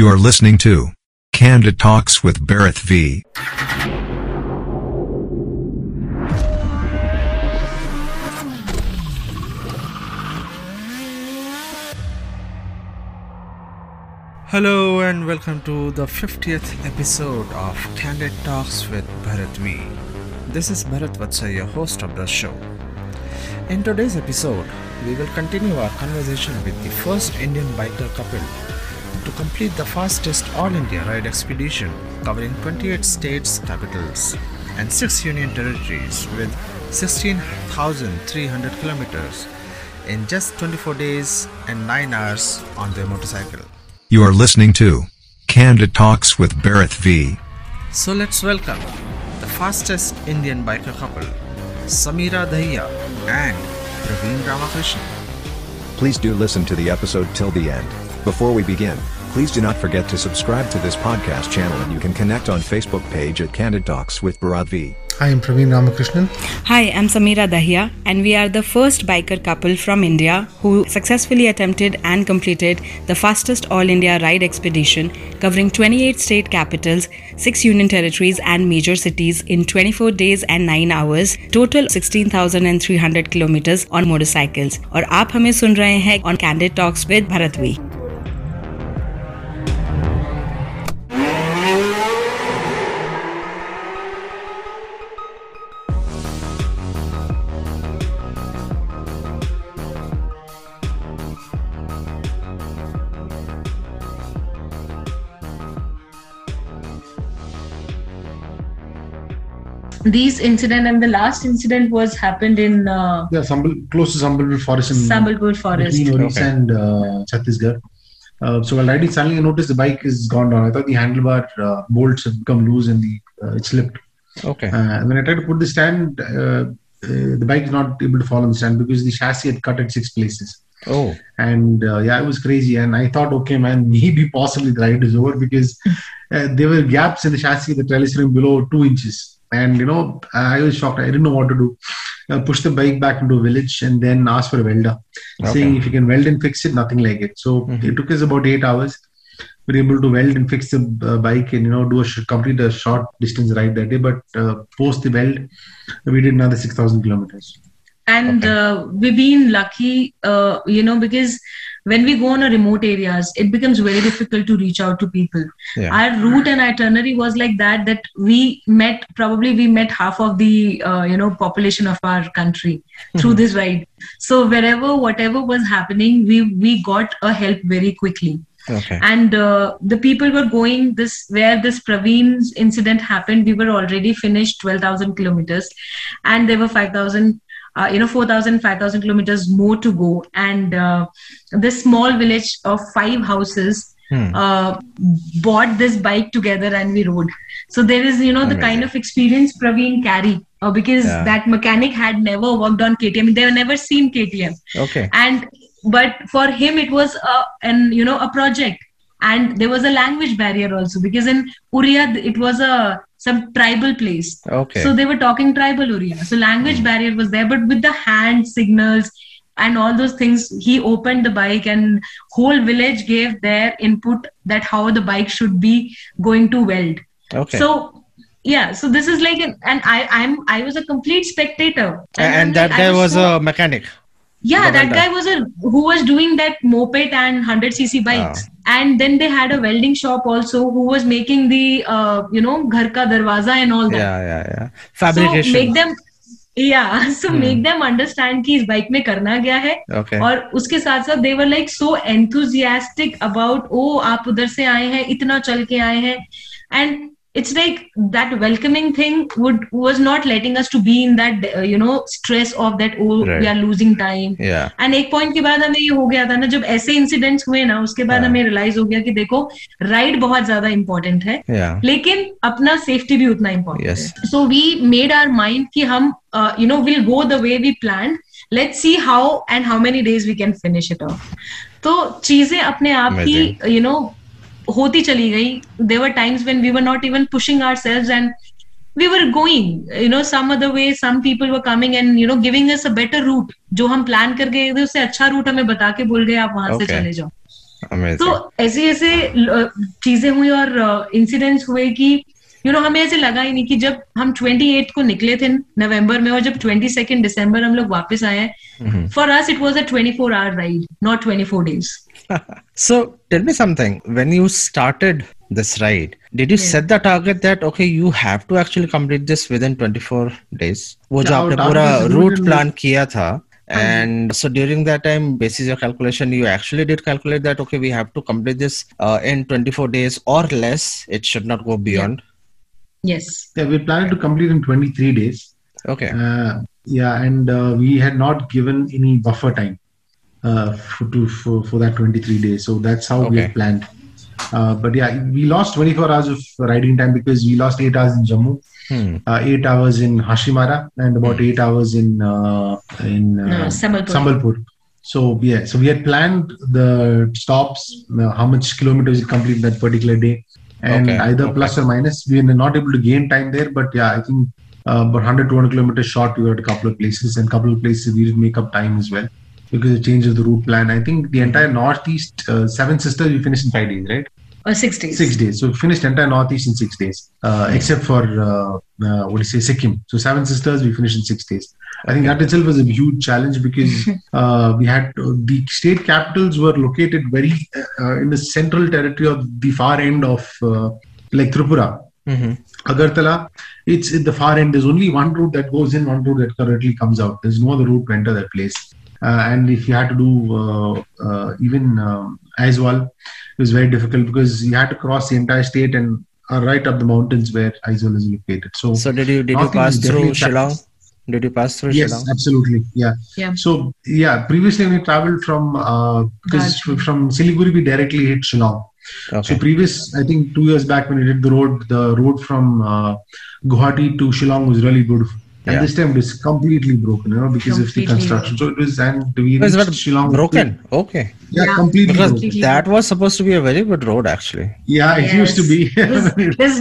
You are listening to Candid Talks with Bharat V. Hello and welcome to the 50th episode of Candid Talks with Bharat V. This is Bharat your host of the show. In today's episode, we will continue our conversation with the first Indian biker couple to complete the fastest all India ride expedition covering 28 states, capitals, and 6 union territories with 16,300 kilometers in just 24 days and 9 hours on their motorcycle. You are listening to Candid Talks with Bharat V. So let's welcome the fastest Indian biker couple, Samira Dahiya and Praveen Ramakrishnan. Please do listen to the episode till the end. Before we begin, please do not forget to subscribe to this podcast channel and you can connect on Facebook page at Candid Talks with Bharat V. Hi, I'm Praveen Ramakrishnan. Hi, I'm Samira Dahiya, and we are the first biker couple from India who successfully attempted and completed the fastest all India ride expedition covering 28 state capitals, 6 union territories, and major cities in 24 days and 9 hours, total 16,300 kilometers on motorcycles. और आप हमें सुन रहे हैं on Candid Talks with Bharat V. these incident and the last incident was happened in uh, Yeah, Sambal, close to Sambalpur Forest in Sambalpur Forest. between Odisha Okay. and uh, Chhattisgarh. Uh, so while riding, suddenly I noticed the bike is gone down. I thought the handlebar uh, bolts have become loose and the uh, it slipped. Okay. Uh, and when I tried to put the stand, uh, uh, the bike is not able to fall on the stand because the chassis had cut at six places. Oh. And uh, yeah, it was crazy. And I thought, okay, man, maybe possibly the ride is over because uh, there were gaps in the chassis, the trellis ring below two inches. And you know, I was shocked. I didn't know what to do. Uh, push the bike back into a village and then ask for a welder, Okay. saying if you can weld and fix it, nothing like it. So Mhm. it took us about eight hours. We were able to weld and fix the uh, bike and you know do a sh- complete a short distance ride that day. But uh, post the weld, we did another six thousand kilometers. and Okay. uh, we've been lucky uh, you know because when we go on a remote areas it becomes very difficult to reach out to people Yeah. our route and itinerary was like that that we met probably we met half of the uh, you know population of our country through this ride so wherever whatever was happening we we got a help very quickly Okay. and uh, the people were going this where this Praveen's incident happened. We were already finished 12,000 kilometers, and there were 5,000. Uh, you know, 4,000, 5,000 kilometers more to go. And uh, this small village of five houses Hmm. uh, bought this bike together and we rode. So there is, you know, the kind of experience Praveen carry uh, because Yeah. that mechanic had never worked on KTM. They have never seen KTM Okay. and but for him it was a and you know a project and there was a language barrier also because in Uriya it was a some tribal place Okay. so they were talking tribal Uriya so language hmm. barrier was there but with the hand signals and all those things he opened the bike and whole village gave their input that how the bike should be going to weld okay. so yeah so this is like an, and i i'm i was a complete spectator A- and, that guy was so- a mechanic. Yeah that guy was a who was doing that moped and 100 cc bikes and then they had a welding shop also who was making the uh, you know ghar ka darwaza and all that Yeah, yeah, yeah. fabrication so make them yeah so Hmm. make them understand कि इस bike में करना क्या है okay. और उसके साथ साथ they were like so enthusiastic about ओ आप उधर से आए हैं इतना चल के आए हैं and it's like that welcoming thing would was not letting us to be in that uh, you know stress of that oh Right. we are losing time. And एक पॉइंट के बाद हमें ये हो गया था ना जब ऐसे इंसिडेंट्स हुए ना उसके बाद हाँ. हमें रियलाइज़ हो गया कि देखो राइड बहुत ज़्यादा इंपॉर्टेंट है लेकिन अपना सेफ्टी भी उतना इंपॉर्टेंट Yes. है so we made our mind कि हम you know will go the way we plan let's see how and how many days we can finish it off तो चीज़ें अपने आप ही यू नो होती चली गई there were times when we were not even pushing ourselves and we were going you know some other way some people were coming and you know giving us a better route जो हम plan कर गए थे उससे अच्छा root हमें बता के बोल गए आप वहाँ से Okay. चले जाओ. तो ऐसे ऐसे चीज़ें हुई और इंसिडेंट्स हुए कि यू नो हमें ऐसे लगा ही नहीं कि जब हम 28 को निकले थे नवंबर में और जब 22 दिसंबर हम लोग वापस आए. For us it was a 24 hour ride not 24 days So tell me something. When you started this ride, did you Yeah. set the target that okay, you have to actually complete this within 24 days? वो जो Yeah, our आपने पूरा target is route within- plan किया था, and so during that time, basis your calculation, you actually did calculate that okay, we have to complete this uh, in 24 days or less. It should not go beyond. Yes Yeah, we planned to complete in 23 days. Okay. Uh, yeah, and uh, we had not given any buffer time uh, for, to, for, for that 23 days. So that's how we Okay. had planned. Uh, but yeah, we lost 24 hours of riding time because we lost eight hours in Jammu, Hmm. uh, eight hours in Hashimara, and about eight hours in uh, in uh, No, Sambalpur. Sambalpur. So yeah, so we had planned the stops, uh, how much kilometers we complete that particular day, and Okay, either okay. plus or minus. We were not able to gain time there, but yeah, I think uh, about 100 200 kilometers short. We were at a couple of places, and couple of places we did make up time as well because of change of the route plan. I think the entire northeast uh, Seven Sisters we finished in five days, right? or 6 days Six days. So we finished entire northeast in six days, uh, except for uh, uh, what do you say, Sikkim. So Seven Sisters we finished in six days. I think that itself was a huge challenge because uh, we had the state capitals were located very uh, in the central territory of the far end of uh, like Tripura. Mhm. Agartala, it's at the far end. There's only one route that goes in, one route that currently comes out. There's no other route to enter that place. Uh, and if you had to do uh, uh, even um, Aizawl, it was very difficult because you had to cross the entire state and uh, right up the mountains where Aizawl is located. So, So did you did you pass through definitely Shillong? Did you pass through yes, Shillong? absolutely, yeah. Yeah. So yeah, previously when we traveled from uh, because Darjeeling. from Siliguri we directly hit Shillong. Okay. So previous, I think two years back when we did the road, the road from uh, Guwahati to Shillong was really beautiful. And Yeah. this time it was completely broken, you know, because of the construction. So it was, and we It was reached what, Shillong broken. Okay. Yeah, Yeah. completely Because broken. that was supposed to be a very good road actually. Yeah, it used to be. There's, there's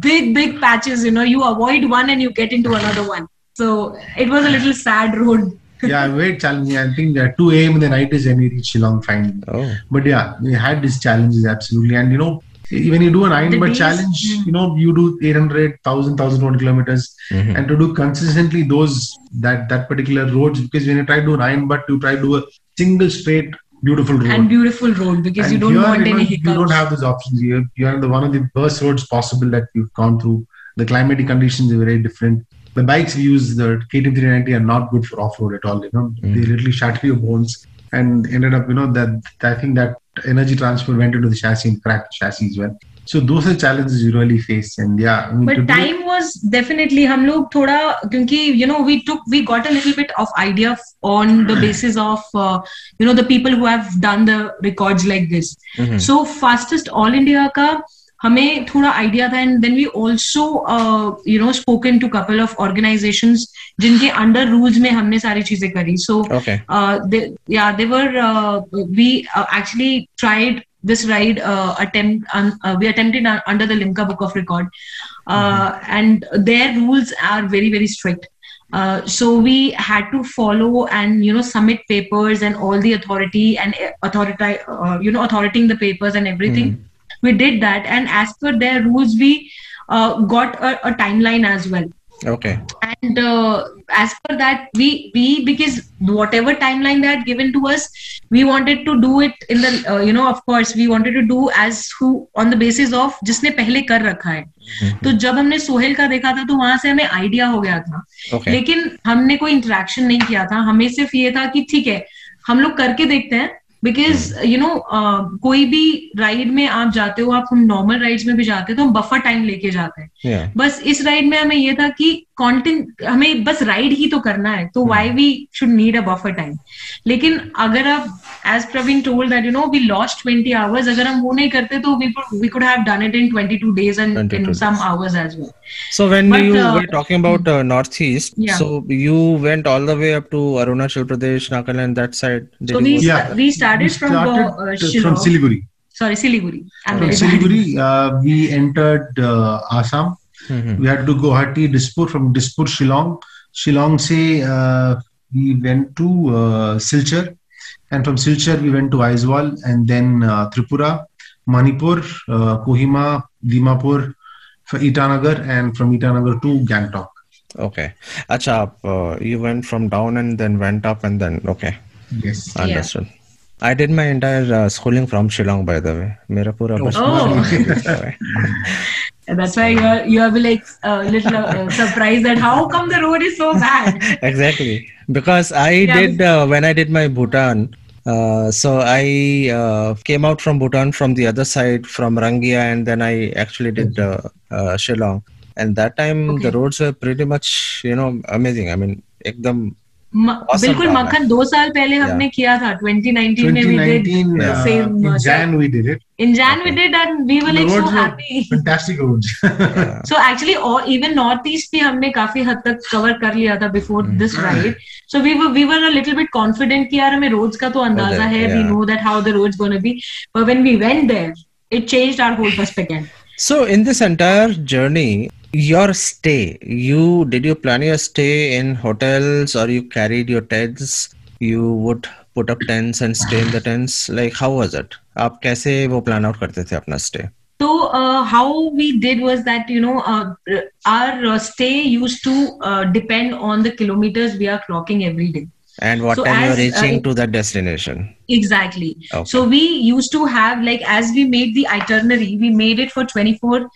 big big patches you know you avoid one and you get into another one so it was a little sad road yeah, very challenging. I think at 2 a.m. in the night is when we reached Shillong finally. Oh. But yeah, we had these challenges absolutely. And you know, when you do an Iron The But challenge, Mm. you know, you do 800, 1000, 1100 kilometers. Mhm. and to do consistently those that that particular roads because when you try to do nine but you try to do a single straight beautiful road and beautiful road because And you don't here, want you know, any you don't have those options here you are the one of the worst roads possible that you've gone through the climatic conditions are very different the bikes we use the KTM 390 are not good for off-road at all you know Mm. they literally shatter your bones and ended up you know that i think that energy transfer went into the chassis and cracked the chassis as well so those are challenges you really face and yeah I mean, to but do- time was definitely हम लोग थोड़ा क्योंकि you know we took we got a little bit of idea on the basis of uh, you know the people who have done the records like this Mhm. so fastest all India का हमें थोड़ा idea था and then we also you know spoken to couple of organisations जिनके under rules में हमने सारी चीजें करी सो Okay. uh, they, yeah, they were. Uh, we uh, actually tried this ride uh, attempt. Um, uh, we attempted uh, under the Limca Book of Record, uh, and their rules are very very strict. Uh, so we had to follow and you know submit papers and all the authority and uh, authority uh, you know authoritying the papers and everything. We did that, and as per their rules, we uh, got a, a timeline as well Okay. and uh, as per that we we because whatever timeline they had given to us we wanted to do it in the uh, you know of course we wanted to do as who on the basis of जिसने पहले कर रखा है तो जब हमने सोहेल का देखा था तो वहाँ से हमें आइडिया हो गया था Okay. लेकिन हमने कोई इंटरेक्शन नहीं किया था हमें सिर्फ़ ये था कि ठीक है हम लोग करके देखते हैं बिकॉज़ यू नो कोई भी राइड में आप जाते हो आप हम नॉर्मल राइड्स में भी जाते हैं तो हम बफर टाइम लेके जाते हैं Yeah. बस इस राइड में हमें यह था कि कॉन्टेंट हमें बस राइड ही तो करना है तो why we should need a buffer time लेकिन अगर आप as Praveen told that you know we lost twenty hours अगर हम वो नहीं करते तो we could have done it in twenty two days and in some hours as well so when you were talking about north east so you went all the way up to Arunachal Pradesh Nagaland that side so we started from from Siliguri sorry Siliguri Siliguri we entered Assam Mhm. We had to go Guwahati, Dispur. From Dispur, Shillong. Shillong se uh, we went to uh, Silchar, And from Silchar, we went to Aizawl and then uh, Tripura, Manipur, uh, Kohima, Dimapur, for Itanagar, and from Itanagar to Gangtok. Okay. Acha, uh, you went from down and then went up and then, okay. Yes. Understood. I did my entire uh, schooling from Shillong, by the way. मेरा पूरा Oh. बचपन And that's why you're you are like a little uh, surprised that how come the road is so bad. exactly, because I yeah. did uh, when I did my Bhutan. Uh, so I uh, came out from Bhutan from the other side from Rangia, and then I actually did Shillong. And that time okay. the roads were pretty much you know amazing. I mean, ekdam बिल्कुल मक्खन दो साल पहले हमने किया था 2019 में भी हमने काफ़ी हद तक कवर कर लिया था before this ride so we we were little bit confident किया हमें रोड्स का तो अंदाज़ा है we know that how the roads gonna be but we went there it changed our whole perspective so in this entire journey your stay, you did you plan your stay in hotels or you carried your tents? You would put up tents and stay in the tents. Like how was it? आप कैसे वो plan out करते थे अपना stay? So uh, how we did was that you know uh, our uh, stay used to uh, depend on the kilometers we are clocking every day. And what So time you're as, uh, reaching it- to that destination? Exactly. Okay. So we used to have like as we made the itinerary, we made it for 24.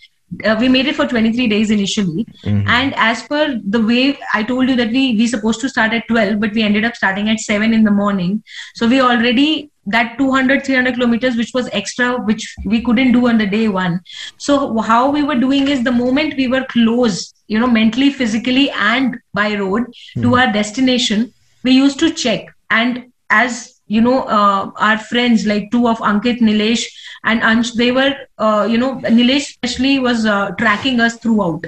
uh, we made it for 23 days initially. Mhm. and as per the way i told you that we we supposed to start at 12 but we ended up starting at 7 in the morning. So we already that 200 300 kilometers which was extra which we couldn't do on the day one. So how we were doing is the moment we were close you know mentally physically and by road to our destination we used to check. And as you know uh, our friends like two of ankit nilesh and ansh they were uh, you know nilesh especially was uh, tracking us throughout.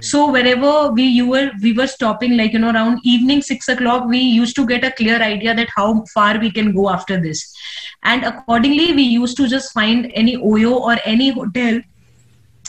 So wherever we you were we were stopping like you know around evening six o'clock we used to get a clear idea that how far we can go after this. And accordingly we used to just find any oyo or any hotel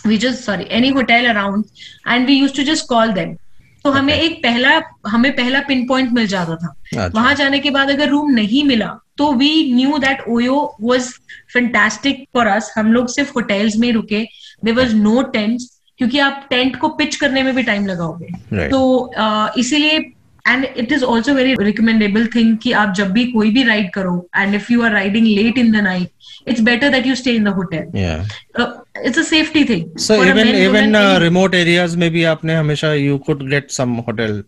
we just sorry any hotel around and we used to just call them तो हमें एक पहला हमें पहला pin point मिल जाता था। अच्छा। वहाँ जाने के बाद अगर रूम नहीं मिला तो we knew that OYO was fantastic for us हम लोग सिर्फ़ होटेल्स में रुके। देर वॉज़ नो टेंट क्योंकि आप टेंट को पिच करने में भी टाइम लगाओगे। Right. तो इसीलिए and it is also very recommendable thing कि आप जब भी कोई भी राइड करो and if you are riding late in the night it's better that you stay in the hotel Yeah. It's a safety thing So even even uh, remote areas में भी आपने हमेशा you could get some hotel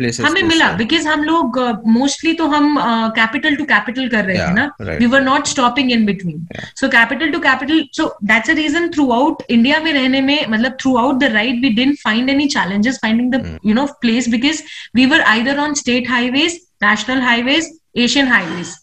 places. हमें मिला because हम लोग mostly तो हम कैपिटल टू कैपिटल कर रहे थे ना? We were not stopping in between so capital to capital so that's a reason throughout India में रहने में मतलब throughout the ride we didn't find any challenges finding the you know place because we were either on state highways national highways Asian highways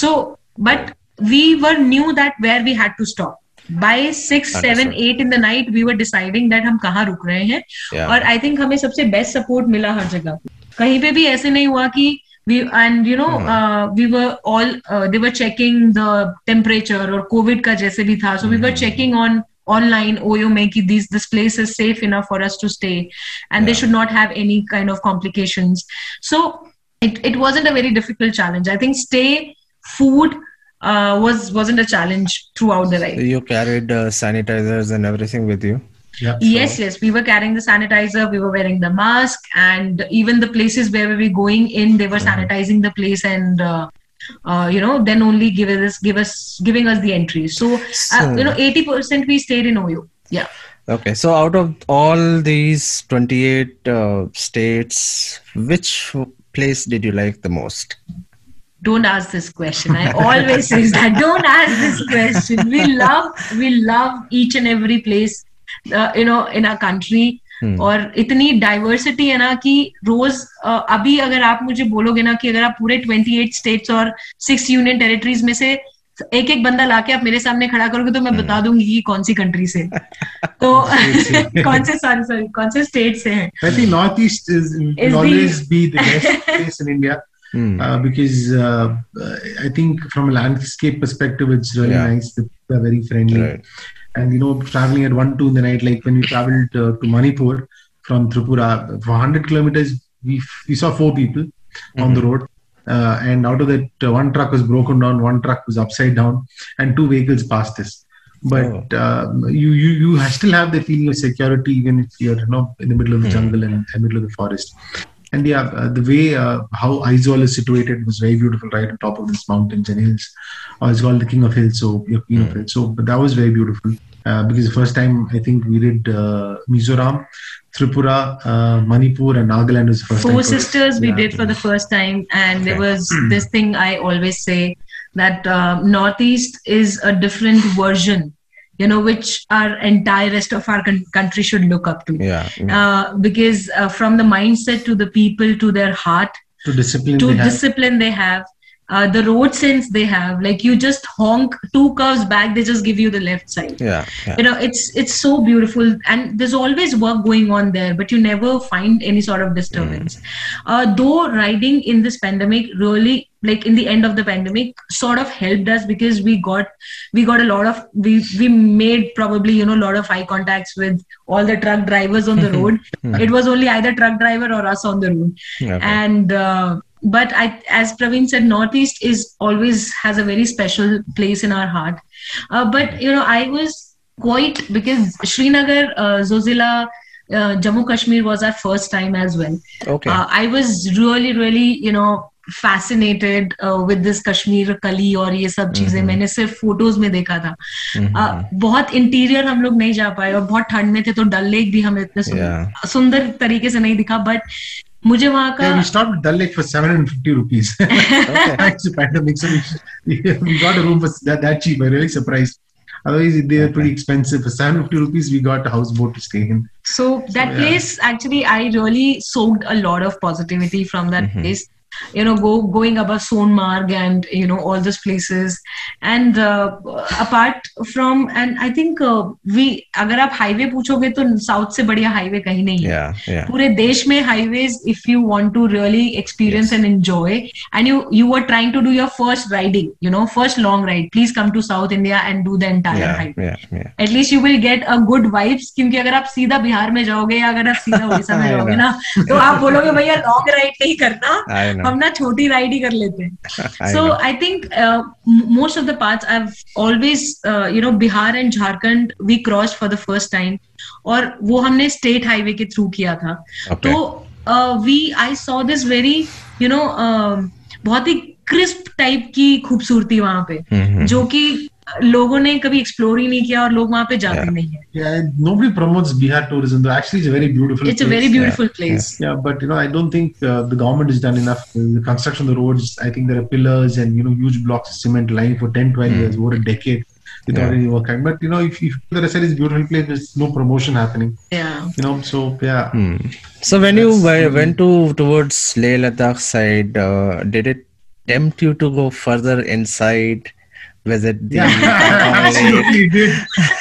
so but we were knew that where we had to stop by six seven. Eight in the night we were deciding that हम कहाँ रुक रहे हैं। और I think हमें सबसे best support मिला हर जगह। कहीं पे भी ऐसे नहीं हुआ कि we and you know uh, we were all uh, they were checking the temperature और कोविड का जैसे भी था so we were checking on online oyo में कि this this place is safe enough for us to stay and they should not have any kind of complications so it, it wasn't a very difficult challenge i think stay food uh, was wasn't a challenge throughout the ride You carried uh, sanitizers and everything with you. Yeah. yes yes. We were carrying the sanitizer we were wearing the mask and even the places where we were going in they were sanitizing the place and uh, uh, you know then only give us give us giving us the entry. So, uh, you know 80% we stayed in OU. yeah. Okay, so out of all these 28 uh, states, which place did you like the most? don't ask this question. I always say that. Don't ask this question. We love we love each and every place you know in a country और इतनी diversity है ना कि रोज uh, अभी अगर आप मुझे बोलोगे ना कि अगर आप पूरे 28 स्टेट्स और सिक्स यूनियन टेरिटरीज में से एक एक बंदा लाके आप मेरे सामने खड़ा करोगे तो मैं hmm. बता दूँगी कौन सी कंट्री से। तो कौन से सॉरी सॉरी कौन से स्टेट से है? I think north east is always be the best place in India because I think from a landscape perspective and you know, traveling at one two in the night, like when we traveled uh, to Manipur from Tripura for 100 kilometers, we we saw four people on the road. uh, and out of that, uh, one truck was broken down, one truck was upside down, and two vehicles passed us. But um, you, you you still have the feeling of security even if you're you know in the middle of the jungle and in the middle of the forest. And yeah, uh, the way uh, how Aizawl is situated was very beautiful, right on top of these mountains and hills. Uh, it's called the King of Hills, so yeah, King of Hills. So but that was very beautiful uh, because the first time I think we did uh, Mizoram, Tripura, uh, Manipur, and Nagaland was the first. Four for- Sisters we yeah. did for the first time, and there was this thing I always say that uh, Northeast is a different version, you know, which our entire rest of our con- country should look up to. Yeah. Uh, because uh, from the mindset to the people to their heart to discipline. to they have. discipline they have uh, the road sense they have like you just honk two curves back they just give you the left side Yeah. Yeah. you know it's it's so beautiful and there's always work going on there but you never find any sort of disturbance uh, though riding in this pandemic really like in the end of the pandemic sort of helped us because we got we got a lot of we we made probably you know a lot of eye contacts with all the truck drivers on the road it was only either truck driver or us on the road Okay. and uh, but I, as Praveen said, Northeast is always has a very special place in our heart. Uh, but you know, I was quite because Srinagar, uh, Zozila, uh, Jammu Kashmir was our first time as well. Okay. Uh, I was really, really, you know, fascinated with this Kashmir कली और ये सब चीज़ें मैंने सिर्फ़ photos में देखा था। बहुत इंटीरियर हम लोग नहीं जा पाए और बहुत ठंड में थे तो डल लेक भी हमें इतने सुंदर तरीके से नहीं दिखा बट मुझे वहाँ का otherwise they are pretty expensive. For You know, go going above Sonmarg and you know all those places, and uh, apart from and I think uh, we अगर आप हाईवे पूछोगे तो साउथ से बढ़िया हाईवे कहीं नहीं है Yeah. Yeah. पूरे देश में highways if you want to really experience and enjoy and you you are trying to do your first riding you know first long ride please come to south India and do the entire highway Yeah. Yeah. At least you will get a good vibes क्योंकि अगर आप सीधा बिहार में जाओगे या अगर आप सीधा उड़ीसा में जाओगे ना तो आप बोलोगे भैया लॉन्ग राइड नहीं करना. हम छोटी राइड ही कर लेते हैं। So I think most of the part I always you know Bihar and Jharkhand we cross for the first time और वो हमने स्टेट हाईवे के थ्रू किया था। तो we I saw this very you know बहुत ही क्रिस्प टाइप की खूबसूरती वहाँ पे हम्म, हम्म, जो हम्म। कि लोगों ने कभी एक्सप्लोर ही नहीं किया और लोग वहां पे जाते Yeah. नहीं है Yeah, nobody promotes Bihar tourism, though. Actually, it's a very beautiful it's a place. Very beautiful place Yeah, but you know, I don't think uh, the government has done enough. Uh, the construction of the roads, I think there are pillars and you know huge blocks of cement lying for 10, 12 years, over a decade without Yeah. any work. But you know, if, if the rest is beautiful place, there's no promotion happening. yeah You know, so yeah. Hmm. So when you That's w- really- went to towards Leh Ladakh side, uh, did it tempt you to go further inside, Visit the Yeah, Pangong absolutely, did.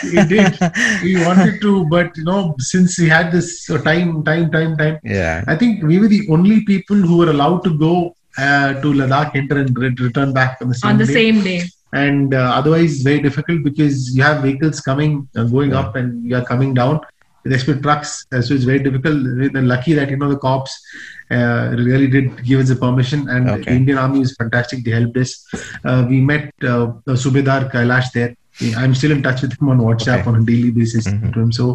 It did. We wanted to, but you know, since we had this uh, time, time, time, time, Yeah. I think we were the only people who were allowed to go uh, to Ladakh, enter and re- return back on the same on the day. same day and uh, otherwise very difficult because you have vehicles coming uh, going up and you are coming down especially trucks uh, so it's very difficult we're lucky that you know the cops uh, really did give us the permission and Okay. the indian army is fantastic they helped us uh, we met uh, subedar kailash there I'm still in touch with him on WhatsApp Okay. on a daily basis. Mhm. To him. So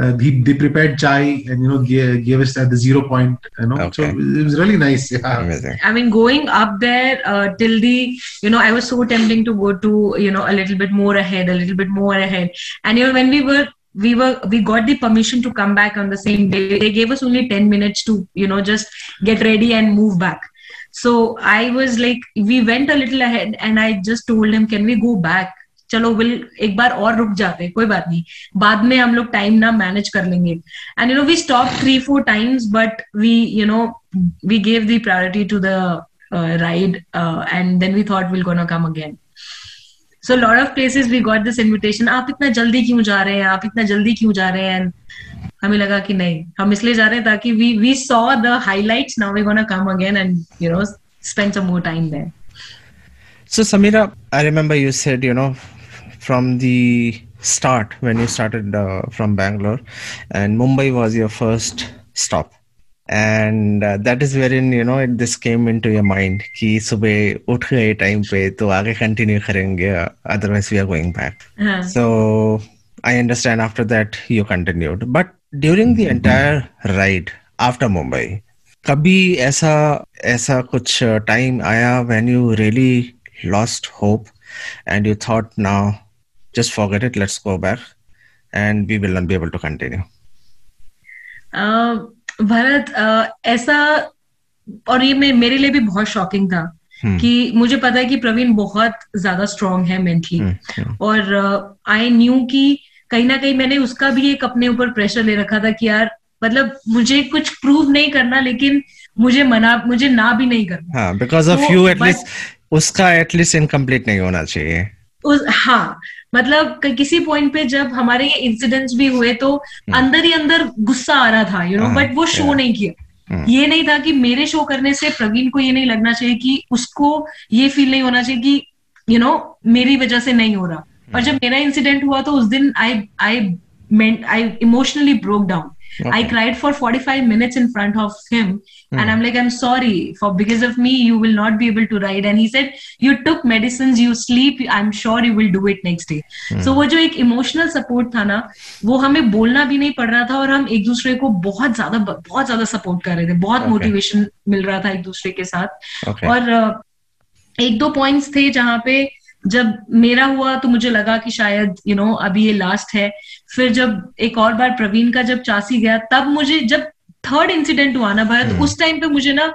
uh, he, they prepared chai and you know gave, gave us at the zero point. You know, so it was really nice. Yeah. Amazing. I mean, going up there uh, till the, you know, I was so tempting to go to, you know, a little bit more ahead, a little bit more ahead. And, you know, when we were, we were, we got the permission to come back on the same day. They gave us only 10 minutes to, you know, just get ready and move back. So I was like, we went a little ahead and I just told him, can we go back? चलो will एक बार और रुक जाते हैं कोई बात नहीं बाद में हम लोग टाइम ना मैनेज कर लेंगे and you know we stop three four times but we you know we gave the priority to the uh, ride uh, and then we thought we'll gonna a lot of places we got this invitation आप इतना जल्दी क्यों जा रहे हैं आप इतना जल्दी क्यों जा रहे हैं हमें लगा कि नहीं हम इसलिए जा रहे हैं ताकि we we saw the highlights now we're gonna come again and you know spend some more time there So Samira, I remember you said, you know, from the start when you started uh, from Bangalore, and Mumbai was your first stop. and uh, that is wherein you know it, this came into your mind कि सुबह उठ गए time पे तो आगे continue करेंगे otherwise we are going back हाँ. so I understand after that you continued but during the entire ride after Mumbai कभी ऐसा ऐसा कुछ टाइम आया when you really lost hope and you thought now just forget it let's go back and we will not be able to continue अ, भरत ऐसा और ये मे- मेरे लिए भी बहुत शॉकिंग था हम्म। कि मुझे पता है कि प्रवीण बहुत ज़्यादा स्ट्रांग है मेंटली हम्म, हम्म, और आई न्यू कि कहीं ना कहीं मैंने उसका भी एक अपने ऊपर प्रेशर ले रखा था कि यार मतलब मुझे कुछ प्रूव नहीं करना लेकिन मुझे मना मुझे ना भी नहीं करना। हाँ because of you at least उसका एटलीस्ट इनकम्प्लीट नहीं होना चाहिए। उस हाँ मतलब किसी पॉइंट पे जब हमारे ये इंसिडेंट्स भी हुए तो अंदर ही अंदर गुस्सा आ रहा था यू नो बट वो शो नहीं किया। हम्म। ये नहीं था कि मेरे शो करने से प्रवीण को ये नहीं लगना चाहिए कि उसको ये फील नहीं होना चाहिए कि यू नो मेरी वजह से नहीं हो रहा। और जब मेरा इंसिडेंट हुआ तो उस दिन I I I emotionally broke broke down. I cried for 45 minutes in front of him, Mm. and I'm like, I'm sorry for because of me, you will not be able to ride. And he said, You took medicines, you sleep, I'm sure you will do it next day. So वो जो एक emotional support था ना वो हमें बोलना भी नहीं पड़ रहा था और हम एक दूसरे को बहुत ज़्यादा बहुत ज़्यादा सपोर्ट कर रहे थे बहुत Okay. मोटिवेशन मिल रहा था एक दूसरे के साथ Okay. और अ, एक दो पॉइंट्स थे जहाँ पे जब मेरा हुआ तो मुझे लगा कि शायद यू you नो know, अभी ये लास्ट है। फिर जब एक और बार प्रवीण का जब चासी गया तब मुझे जब थर्ड इंसिडेंट हुआ ना भारत उस टाइम पे मुझे ना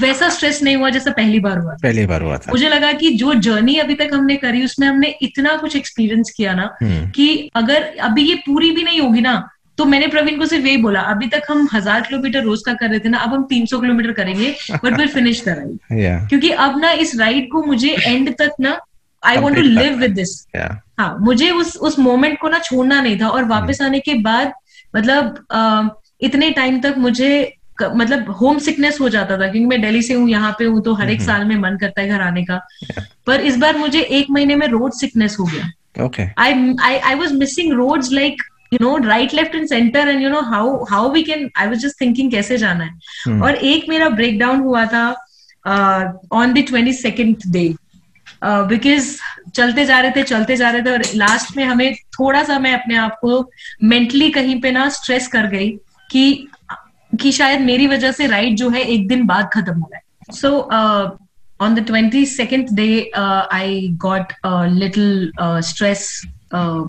वैसा स्ट्रेस नहीं हुआ जैसा पहली बार हुआ पहली बार हुआ था। मुझे लगा कि जो जर्नी अभी तक हमने करी उसमें हमने इतना कुछ एक्सपीरियंस किया ना हम्म, कि अगर अभी ये पूरी भी नहीं होगी ना तो मैंने प्रवीण को सिर्फ़ यही बोला अभी तक हम हज़ार किलोमीटर रोज का कर रहे थे ना अब हम 300 किलोमीटर करेंगे but will finish the ride क्योंकि अब ना इस राइड को मुझे एंड तक ना I want to live with this हाँ। मुझे उस उस मोमेंट को ना छोड़ना नहीं था और वापस आने के बाद मतलब इतने टाइम तक मुझे मतलब होम सिकनेस हो जाता था क्योंकि मैं दिल्ली से हूँ यहाँ पे हूँ तो हर एक साल में मन करता है घर आने का। पर इस बार मुझे एक महीने में रोड सिकनेस हो गया। Okay. I I I was missing roads like you know right left and center and you know how how we can I was just thinking कैसे जाना है Hmm. और एक मेरा ब्रेकडाउन हुआ था on the twenty second day because चलते जा रहे थे चलते जा रहे थे और लास्ट में हमें थोड़ा सा मैं अपने आप को मेंटली कहीं पे ना स्ट्रेस कर गई कि कि शायद मेरी वजह से राइड जो है एक दिन बाद खत्म हो गया सो on the 22nd day uh, i got a little uh, stress uh,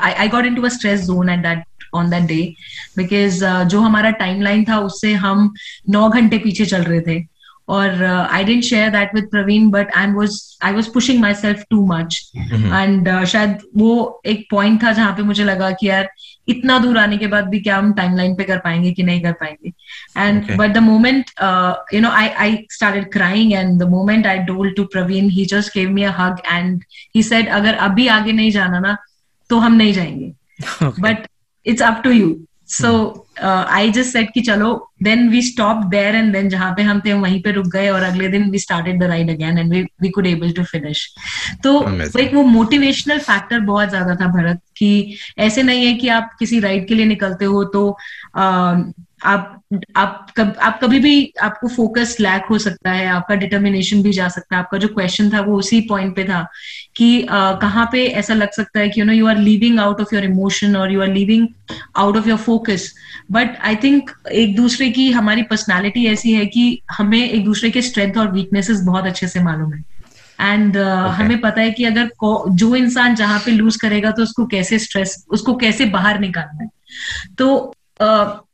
I, I got into a stress zone at that day because uh, जो हमारा टाइमलाइन था उससे हम नौ घंटे पीछे चल रहे थे और I didn't share that with Praveen but I was I was pushing myself too much and शायद वो एक पॉइंट था जहाँ पे मुझे लगा कि यार इतना दूर आने के बाद भी क्या हम टाइमलाइन पे कर पाएँगे कि नहीं कर पाएँगे? And Okay. but the moment uh, you know I, I started crying and the moment i told to praveen he just gave me a hug and अगर अभी आगे नहीं जाना ना तो हम नहीं जाएँगे. Okay. But it's up to uh, i just said कि चलो then we stop there and then जहाँ पे हम थे वहीं पे रुक गए और अगले दिन we started the ride again and we we could able to finish. तो एक वो मोटिवेशनल फैक्टर बहुत ज़्यादा था भरत कि ऐसे नहीं है कि आप किसी राइड के लिए निकलते हो तो अम, आप आप कब आप कभी भी आपको फोकस लैक हो सकता है आपका डिटर्मिनेशन भी जा सकता है आपका जो क्वेश्चन था वो उसी पॉइंट पे था। कि uh, कहाँ पे ऐसा लग सकता है कि you know you are leaving out of your emotion और you are leaving out of your focus but I think एक दूसरे की हमारी पर्सनालिटी ऐसी है कि हमें एक दूसरे के स्ट्रेंथ और वीकनेसेस बहुत अच्छे से मालूम है। And uh, okay. हमें पता है कि अगर जो इंसान जहाँ पे लूज करेगा तो उसको कैसे स्ट्रेस उसको कैसे बाहर निकालना है। तो uh,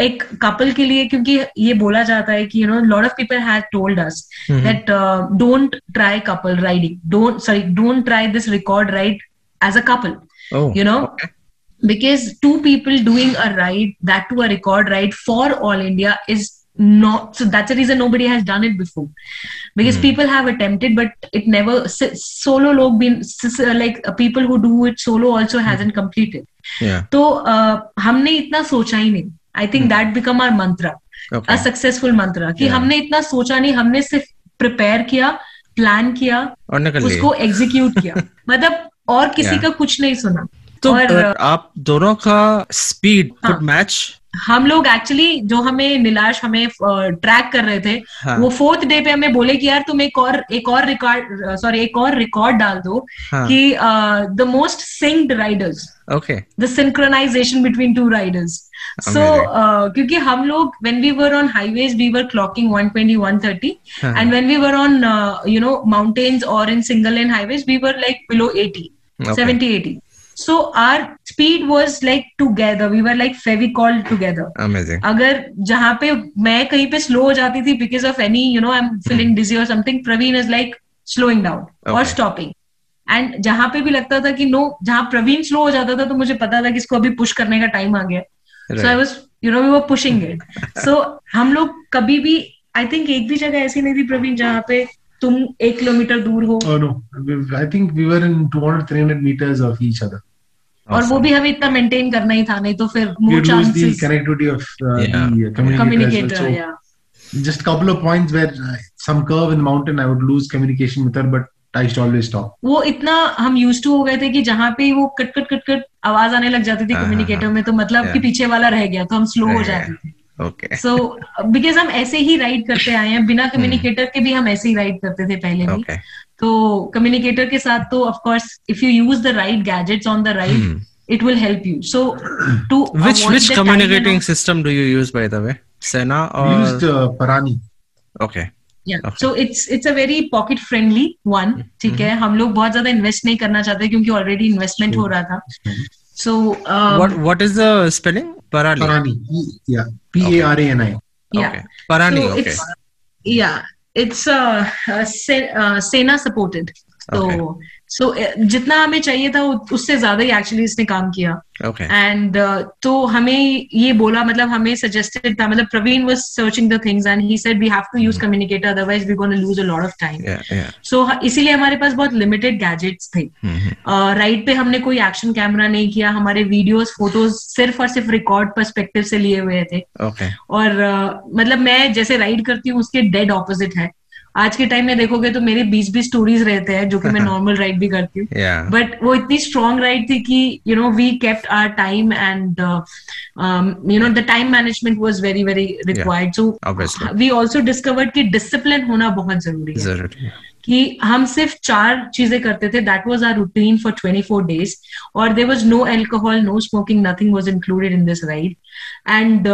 एक कपल के लिए क्योंकि ये बोला जाता है कि you know lot of people have told us that don't try couple riding don't sorry don't try this record ride as a couple oh know okay. because two people doing a ride that to a record ride for all india is not so that's the reason nobody has done it before because mm. people have attempted but it never solo log been like uh, people who do it solo also mm. hasn't completed yeah तो uh, हमने इतना सोचा ही नहीं I think that become our mantra a successful मंत्र कि Yeah. हमने इतना सोचा नहीं हमने सिर्फ़ प्रिपेयर किया प्लान किया और निकल उसको एग्जीक्यूट किया मतलब और किसी Yeah. का कुछ नहीं सुना तो और आप दोनों का स्पीड हाँ. match हम लोग एक्चुअली जो हमें नीलाश हमें ट्रैक कर रहे थे हाँ. वो फोर्थ डे पे हमें बोले कि यार तुम एक और एक और रिकॉर्ड सॉरी एक और रिकॉर्ड डाल दो हाँ. कि the most synced riders okay the synchronisation between two riders so क्योंकि हम लोग when we were on highways we were clocking 120 130 and when we were on you know mountains और in single lane highways we were like below eighty okay. 70 so our speed was like together. We were like fevicol together. Amazing. अगर जहाँ पे मैं कहीं पे slow हो जाती थी because of any you know I am feeling dizzy और something Praveen is like slowing down और स्टॉपिंग एंड जहाँ पे भी लगता था कि नो जहाँ प्रवीण स्लो हो जाता था तो मुझे पता था कि इसको अभी पुश करने का टाइम आ गया. So I was you know we were pushing it so हम लोग कभी भी आई थिंक एक भी जगह ऐसी नहीं थी प्रवीण जहाँ पे तुम एक किलोमीटर दूर हो. Oh no, We- I think we were in 200, 300 meters of each other. और वो भी हमें इतना मेंटेन करना ही था नहीं तो फिर more chances as well. Communicator just couple of points where uh, some curve in the mountain, I would lose communication with her, but I used to always stop. वो इतना हम यूज़ टू हो गए थे कि जहाँ पे वो कट कट कट कट आवाज़ आने लग जाती थी हाँ, कम्युनिकेटर हाँ, में तो मतलब कि पीछे वाला रह गया तो हम स्लो हो जाते थे Okay. सो बिकॉज़ हम ऐसे ही राइड करते आए हैं बिना कम्युनिकेटर के भी हम ऐसे ही राइड करते थे पहले भी Okay. तो कम्युनिकेटर के साथ तो of course if you use the right gadget on the right it will help you so to which which communicating system do you use by the okay so it's it's a very pocket friendly one ठीक है? हम लोग बहुत ज़्यादा invest नहीं करना चाहते क्योंकि ऑलरेडी इन्वेस्टमेंट हो रहा था। So what is the spelling Parani या P A R N I okay Parani या It's uh, uh, uh, Sena supported. So okay. तो so uh, जितना हमें चाहिए था उससे ज़्यादा ही एक्चुअली इसने काम किया Okay. एंड तो हमें ये बोला मतलब हमें सजेस्टेड था मतलब Praveen was searching the things and he said we have to use communicator otherwise we gonna lose a lot of time. So इसीलिए हमारे पास बहुत लिमिटेड गैजेट्स थे Mhm. राइड पे हमने कोई एक्शन कैमरा नहीं किया हमारे वीडियोस फ़ोटोज़ सिर्फ़ और सिर्फ़ रिकॉर्ड पर्सपेक्टिव से लिए हुए थे Okay. और uh, मतलब मैं जैसे राइड करती हूँ उसके डेड ऑपोजिट है आज के टाइम में देखोगे तो मेरे बीस बीस स्टोरीज रहते हैं जो कि मैं नॉर्मल राइड भी करती हूँ. बट वो इतनी स्ट्रॉन्ग राइड थी कि you know we kept our time and you know the time management was very very required so we also discovered कि डिसिप्लिन होना बहुत ज़रूरी है। ज़रूरी कि हम सिर्फ़ चार चीज़ें करते थे that was our routine for 24 days और there was no alcohol no smoking nothing was included in this ride and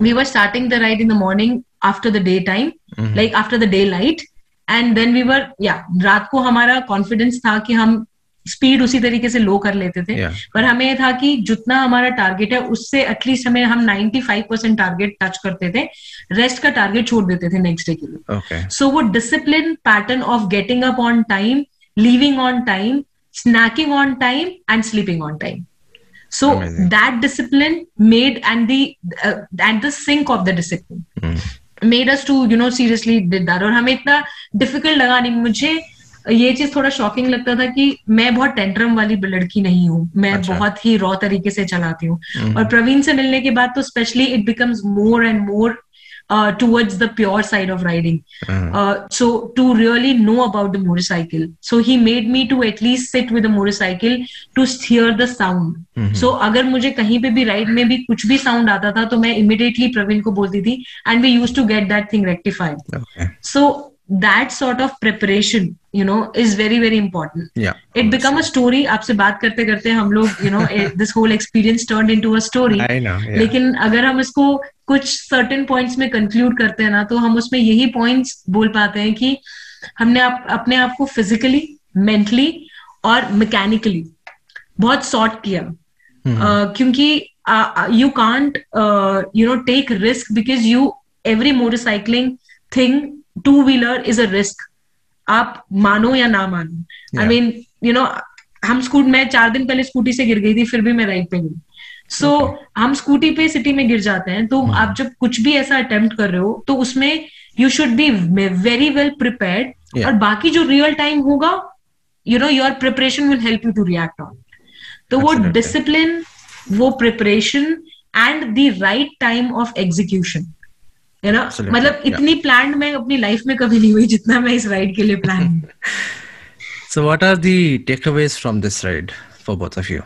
we were starting the ride in the morning after the daytime like after the daylight and then we were या रात को हमारा confidence था कि हम speed उसी तरीके से लो कर लेते थे। Yeah. पर हमें यह था कि जितना हमारा टारगेट है उससे एटलीस्ट हमें हम 95 परसेंट टारगेट टच करते थे। रेस्ट का टारगेट छोड़ देते थे नेक्स्ट डे के लिए। सो वो discipline pattern of getting up on time living on time snacking on time and sleeping on time so that discipline made and at the sync of the discipline made us to you know seriously did that और हमें इतना difficult लगा नहीं मुझे ये चीज़ थोड़ा shocking लगता था कि मैं बहुत टेंट्रम वाली लड़की नहीं हूँ मैं अच्छा। बहुत ही रॉ तरीके से चलाती हूँ Mhm. और प्रवीण से मिलने के बाद तो specially it becomes more and more Towards the pure side of riding Uh, uh, so to really know about the motorcycle so he made me to at least sit with the motorcycle to hear the sound Mhm. so अगर मुझे कहीं पे भी ride में भी कुछ भी sound आता था तो मैं इमिडिएटली प्रवीण को बोलती थी and we use to get that thing rectified okay. so that sort of preparation you know is very very important Yeah. it become a story आपसे बात करते करते हम लोग you know this whole experience turned into a story I know. Yeah. लेकिन अगर हम इसको कुछ सर्टेन पॉइंट्स में कंक्लूड करते हैं ना तो हम उसमें यही पॉइंट्स बोल पाते हैं कि हमने आप, अपने आप को फिजिकली मेंटली और मैकेनिकली बहुत सॉर्ट किया uh, क्योंकि you can't you know take risk because you every motorcycling thing two wheeler is a risk आप मानो या ना मानो। आई मीन यू नो हम स्कूट मैं चार दिन पहले स्कूटी से गिर गई थी फिर भी मैं राइड पे गई सो so, okay. हम स्कूटी पे सिटी में गिर जाते हैं तो hmm. आप जब कुछ भी ऐसा अटेम्प्ट कर रहे हो तो उसमें you should be very well prepared और बाकी जो रियल टाइम होगा you know your preparation will help you to react on तो वो डिसिप्लिन वो preparation and the right time of execution है ना Absolutely. मतलब इतनी प्लान मैं अपनी लाइफ में कभी नहीं हुई जितना मैं इस राइड के लिए plan So, what are the takeaways from this ride for both of you?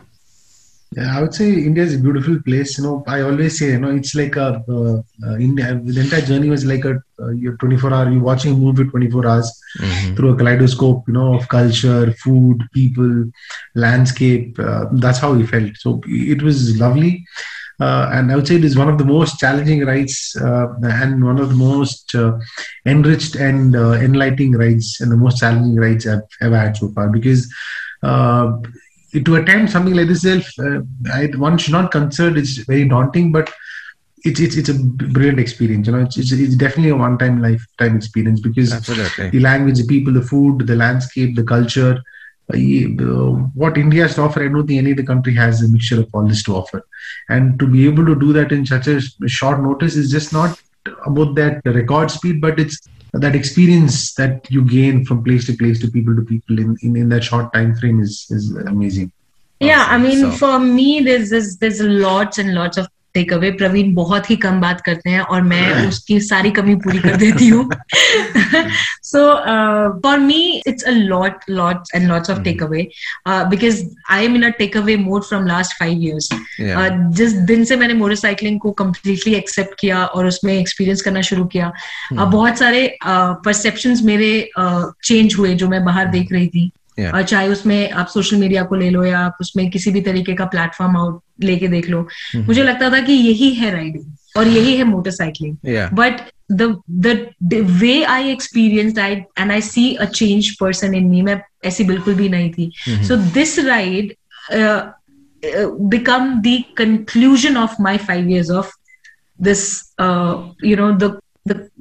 Yeah, I would say India is a beautiful place. You know, I always say, you know, it's like a uh, uh, India. The entire journey was like a uh, you're 24 hour. You're watching a movie 24 hours Mhm. through a kaleidoscope. You know, of culture, food, people, landscape. Uh, that's how we felt. So it was lovely. Uh, and I would say it is one of the most challenging rides uh, and one of the most uh, enriched and uh, enlightening rides and the most challenging rides I've ever had so far because uh, to attempt something like this uh, I, one should not consider it's very daunting, but it's it's it's a brilliant experience. You know, it's it's, it's definitely a one-time lifetime experience because Absolutely. the language, the people, the food, the landscape, the culture. What India has to offer, I don't think any other country has a mixture of all this to offer. And to be able to do that in such a short notice is just not about that record speed, but it's that experience that you gain from place to place to people to people in, in, in that short time frame is, is amazing. yeah i mean So- for me there's there's there's lots and lots of takeaway Praveen बहुत ही कम बात करते हैं और मैं उसकी सारी कमी पूरी कर देती हूँ। So uh, for me it's a lot lots and lots of takeaway uh, because I am in a takeaway mode from last five years. Yeah. uh, जिस दिन से मैंने मोटरसाइकिलिंग को कम्प्लीटली एक्सेप्ट किया और उसमें एक्सपीरियंस करना शुरू किया uh, बहुत सारे परसेप्शंस मेरे चेंज हुए जो मैं बाहर देख रही थी। yeah. चाहे उसमें आप सोशल मीडिया को ले लो या आप उसमें किसी भी तरीके का प्लेटफॉर्म आउट लेके देख लो। mm-hmm. मुझे लगता था कि यही है राइडिंग और यही है motorcycling but the way I experience I and I see a change person in me मैं ऐसी बिल्कुल भी नहीं थी। So this ride become the conclusion of my five years of this you know the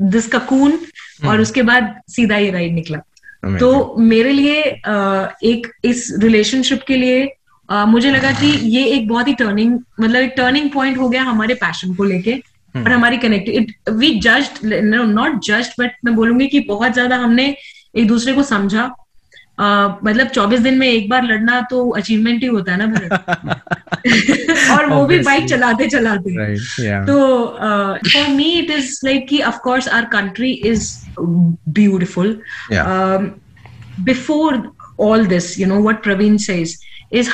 this cocoon और उसके बाद सीधा ये राइड निकला। Amazing. तो मेरे लिए एक इस रिलेशनशिप के लिए मुझे लगा कि ये एक बहुत ही टर्निंग मतलब एक टर्निंग पॉइंट हो गया हमारे पैशन को लेके और हमारी connect we just not just but मैं बोलूँगी कि बहुत ज़्यादा हमने एक दूसरे को समझा Uh, मतलब 24 दिन में एक बार लड़ना तो अचीवमेंट ही होता है ना भरत। और वो भी बाइक चलाते चलाते। तो for me it is like कि of our country is beautiful before all this you know what Praveen से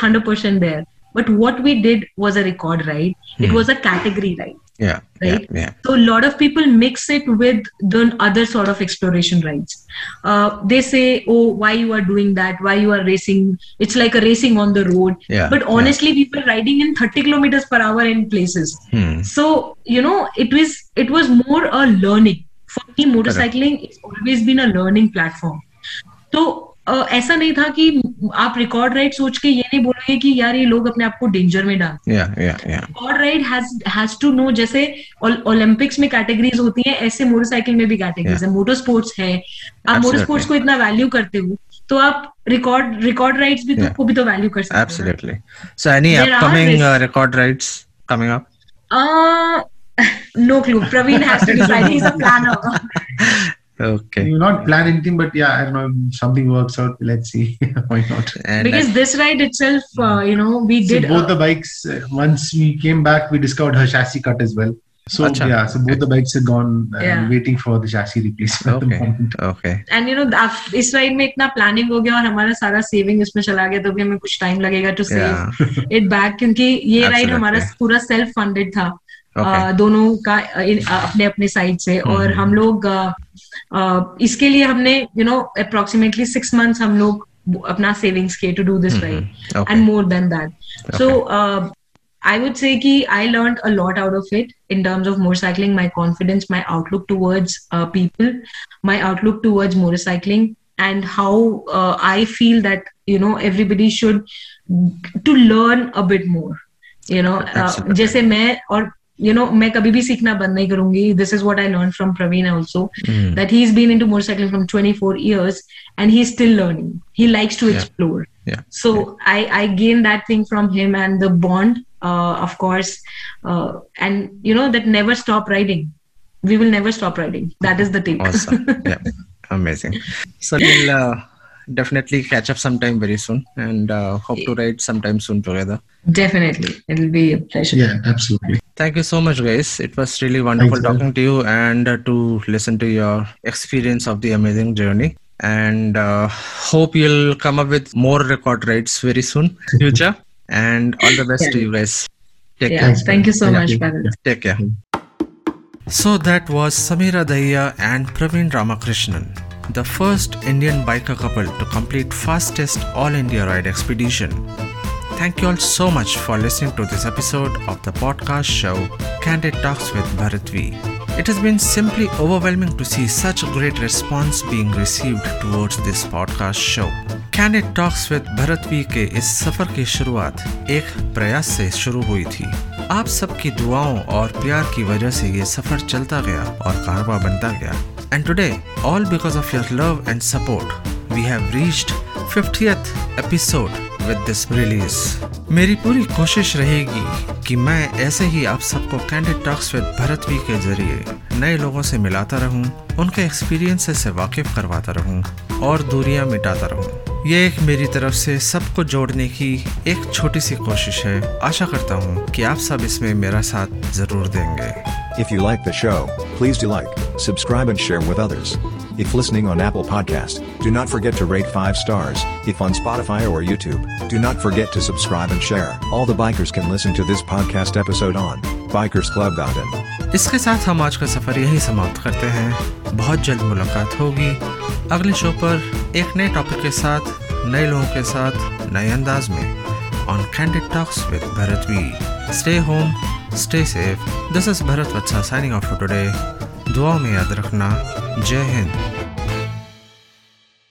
hundred percent there But what we did was a record ride. It was a category ride. yeah. Right? Yeah. Yeah. So a lot of people mix it with the other sort of exploration rides. Uh, they say, "Oh, why you are doing that? Why you are racing? It's like a racing on the road." Yeah, But honestly, we were riding in 30 kilometers per hour in places. Hmm. So you know, it was it was more a learning. For me, motorcycling it's always been a learning platform. अ, ऐसा नहीं था कि आप record right सोच के ये नहीं बोलोगे कि यार ये लोग अपने आप को डेंजर में डाल Yeah. Yeah. Yeah. Record ride has two no जैसे ओलंपिक्स में कैटेगरीज होती है ऐसे मोटरसाइकिल में भी कैटेगरीज है मोटर स्पोर्ट्स है आप मोटर स्पोर्ट्स को इतना वैल्यू करते हो तो आप रिकॉर्ड रिकॉर्ड राइड्स भी तो Yeah. को भी तो वैल्यू कर सकते हो. Praveen has to Okay. Will not plan anything, but yeah, I don't know something works out. Let's see. Why not? And because I, this ride itself, uh, you know, we So did. both uh, the bikes, uh, once we came back, we discovered her chassis cut as well. So Acha. yeah, so both the bikes are gone and Yeah. waiting for the chassis replacement okay. at the moment. Okay. And you know इस ride में इतना planning हो गया और हमारा सारा saving इसमें चला गया तो भी हमें कुछ टाइम लगेगा to Yeah. Save it back क्योंकि ये राइड Absolutely. हमारा पूरा सेल्फ फंडेड था Okay. अ, दोनों का अ, अ, अपने अपने साइड से और हम्म। हम लोग अ, अ, इसके लिए हमने you know approximately six months हम लोग अपना सेविंग्स किए to do this and more than that. So uh, I would say ki I learned a lot out of it in terms of motorcycling, my confidence, my outlook towards uh, people, my outlook towards motorcycling, and how uh, I feel that you know everybody should to learn a bit more. You know, uh. जैसे मैं और you know मैं कभी भी सीखना बंद नहीं करूंगी. This is what I learned from Praveen also Hmm. that he's been into motorcycling from 24 years and he's still learning. He likes to Yeah. explore. Yeah. So I I gained that thing from him and the bond, uh, of course, uh, and you know that never stop riding. We will never stop riding. That is the take. Awesome. yeah. Amazing. So we'll uh, definitely catch up sometime very soon and uh, hope to ride sometime soon together. Definitely, it'll be a pleasure. Yeah, absolutely. Thank you so much, guys. It was really wonderful Thanks, man. talking to you and uh, to listen to your experience of the amazing journey. And uh, hope you'll come up with more record rides very soon, future. And all the best to you guys. Take Yeah, care. Thanks, thank you so Thank much, you. Bharat. Take care. So that was Samira Dahiya and Praveen Ramakrishnan, the first Indian biker couple to complete fastest all India ride expedition. Thank you all so much for listening to this episode of the podcast show Candid Talks with Bharat V. It has been simply overwhelming to see such a great response being received towards this podcast show. Candid Talks with Bharat V के इस सफ़र की शुरुआत एक प्रयास से शुरू हुई थी आप सबकी दुआओं और प्यार की वजह से ये सफ़र चलता गया और कारवा बनता गया and today all because of your love and support we have reached 50th episode with this release मेरी पूरी कोशिश रहेगी कि मैं ऐसे ही आप सबको candid talks with Bharat V के ज़रिए नए लोगों से मिलाता रहूँ, उनके एक्सपीरियंसेस से वाकिफ करवाता रहूँ और दूरियाँ मिटाता रहूँ। ये एक मेरी तरफ़ से सबको जोड़ने की एक छोटी सी कोशिश है। आशा करता हूँ कि आप सब इसमें मेरा साथ ज़रूर देंगे। If you like the show, please do like, subscribe and share with others. If listening on Apple Podcast, do not forget to rate 5 stars. If on Spotify or YouTube, do not forget to subscribe and share. All the bikers can listen to this podcast episode on bikersclub.in. इसके साथ हम आज का सफर यही समाप्त करते हैं बहुत जल्द मुलाकात होगी अगले शो पर एक नए टॉपिक के साथ नए लोगों के साथ नए अंदाज में on candid talks with Bharat we stay home stay safe this is Bharat Vatsa signing off today दुआओं में याद रखना। जय हिंद।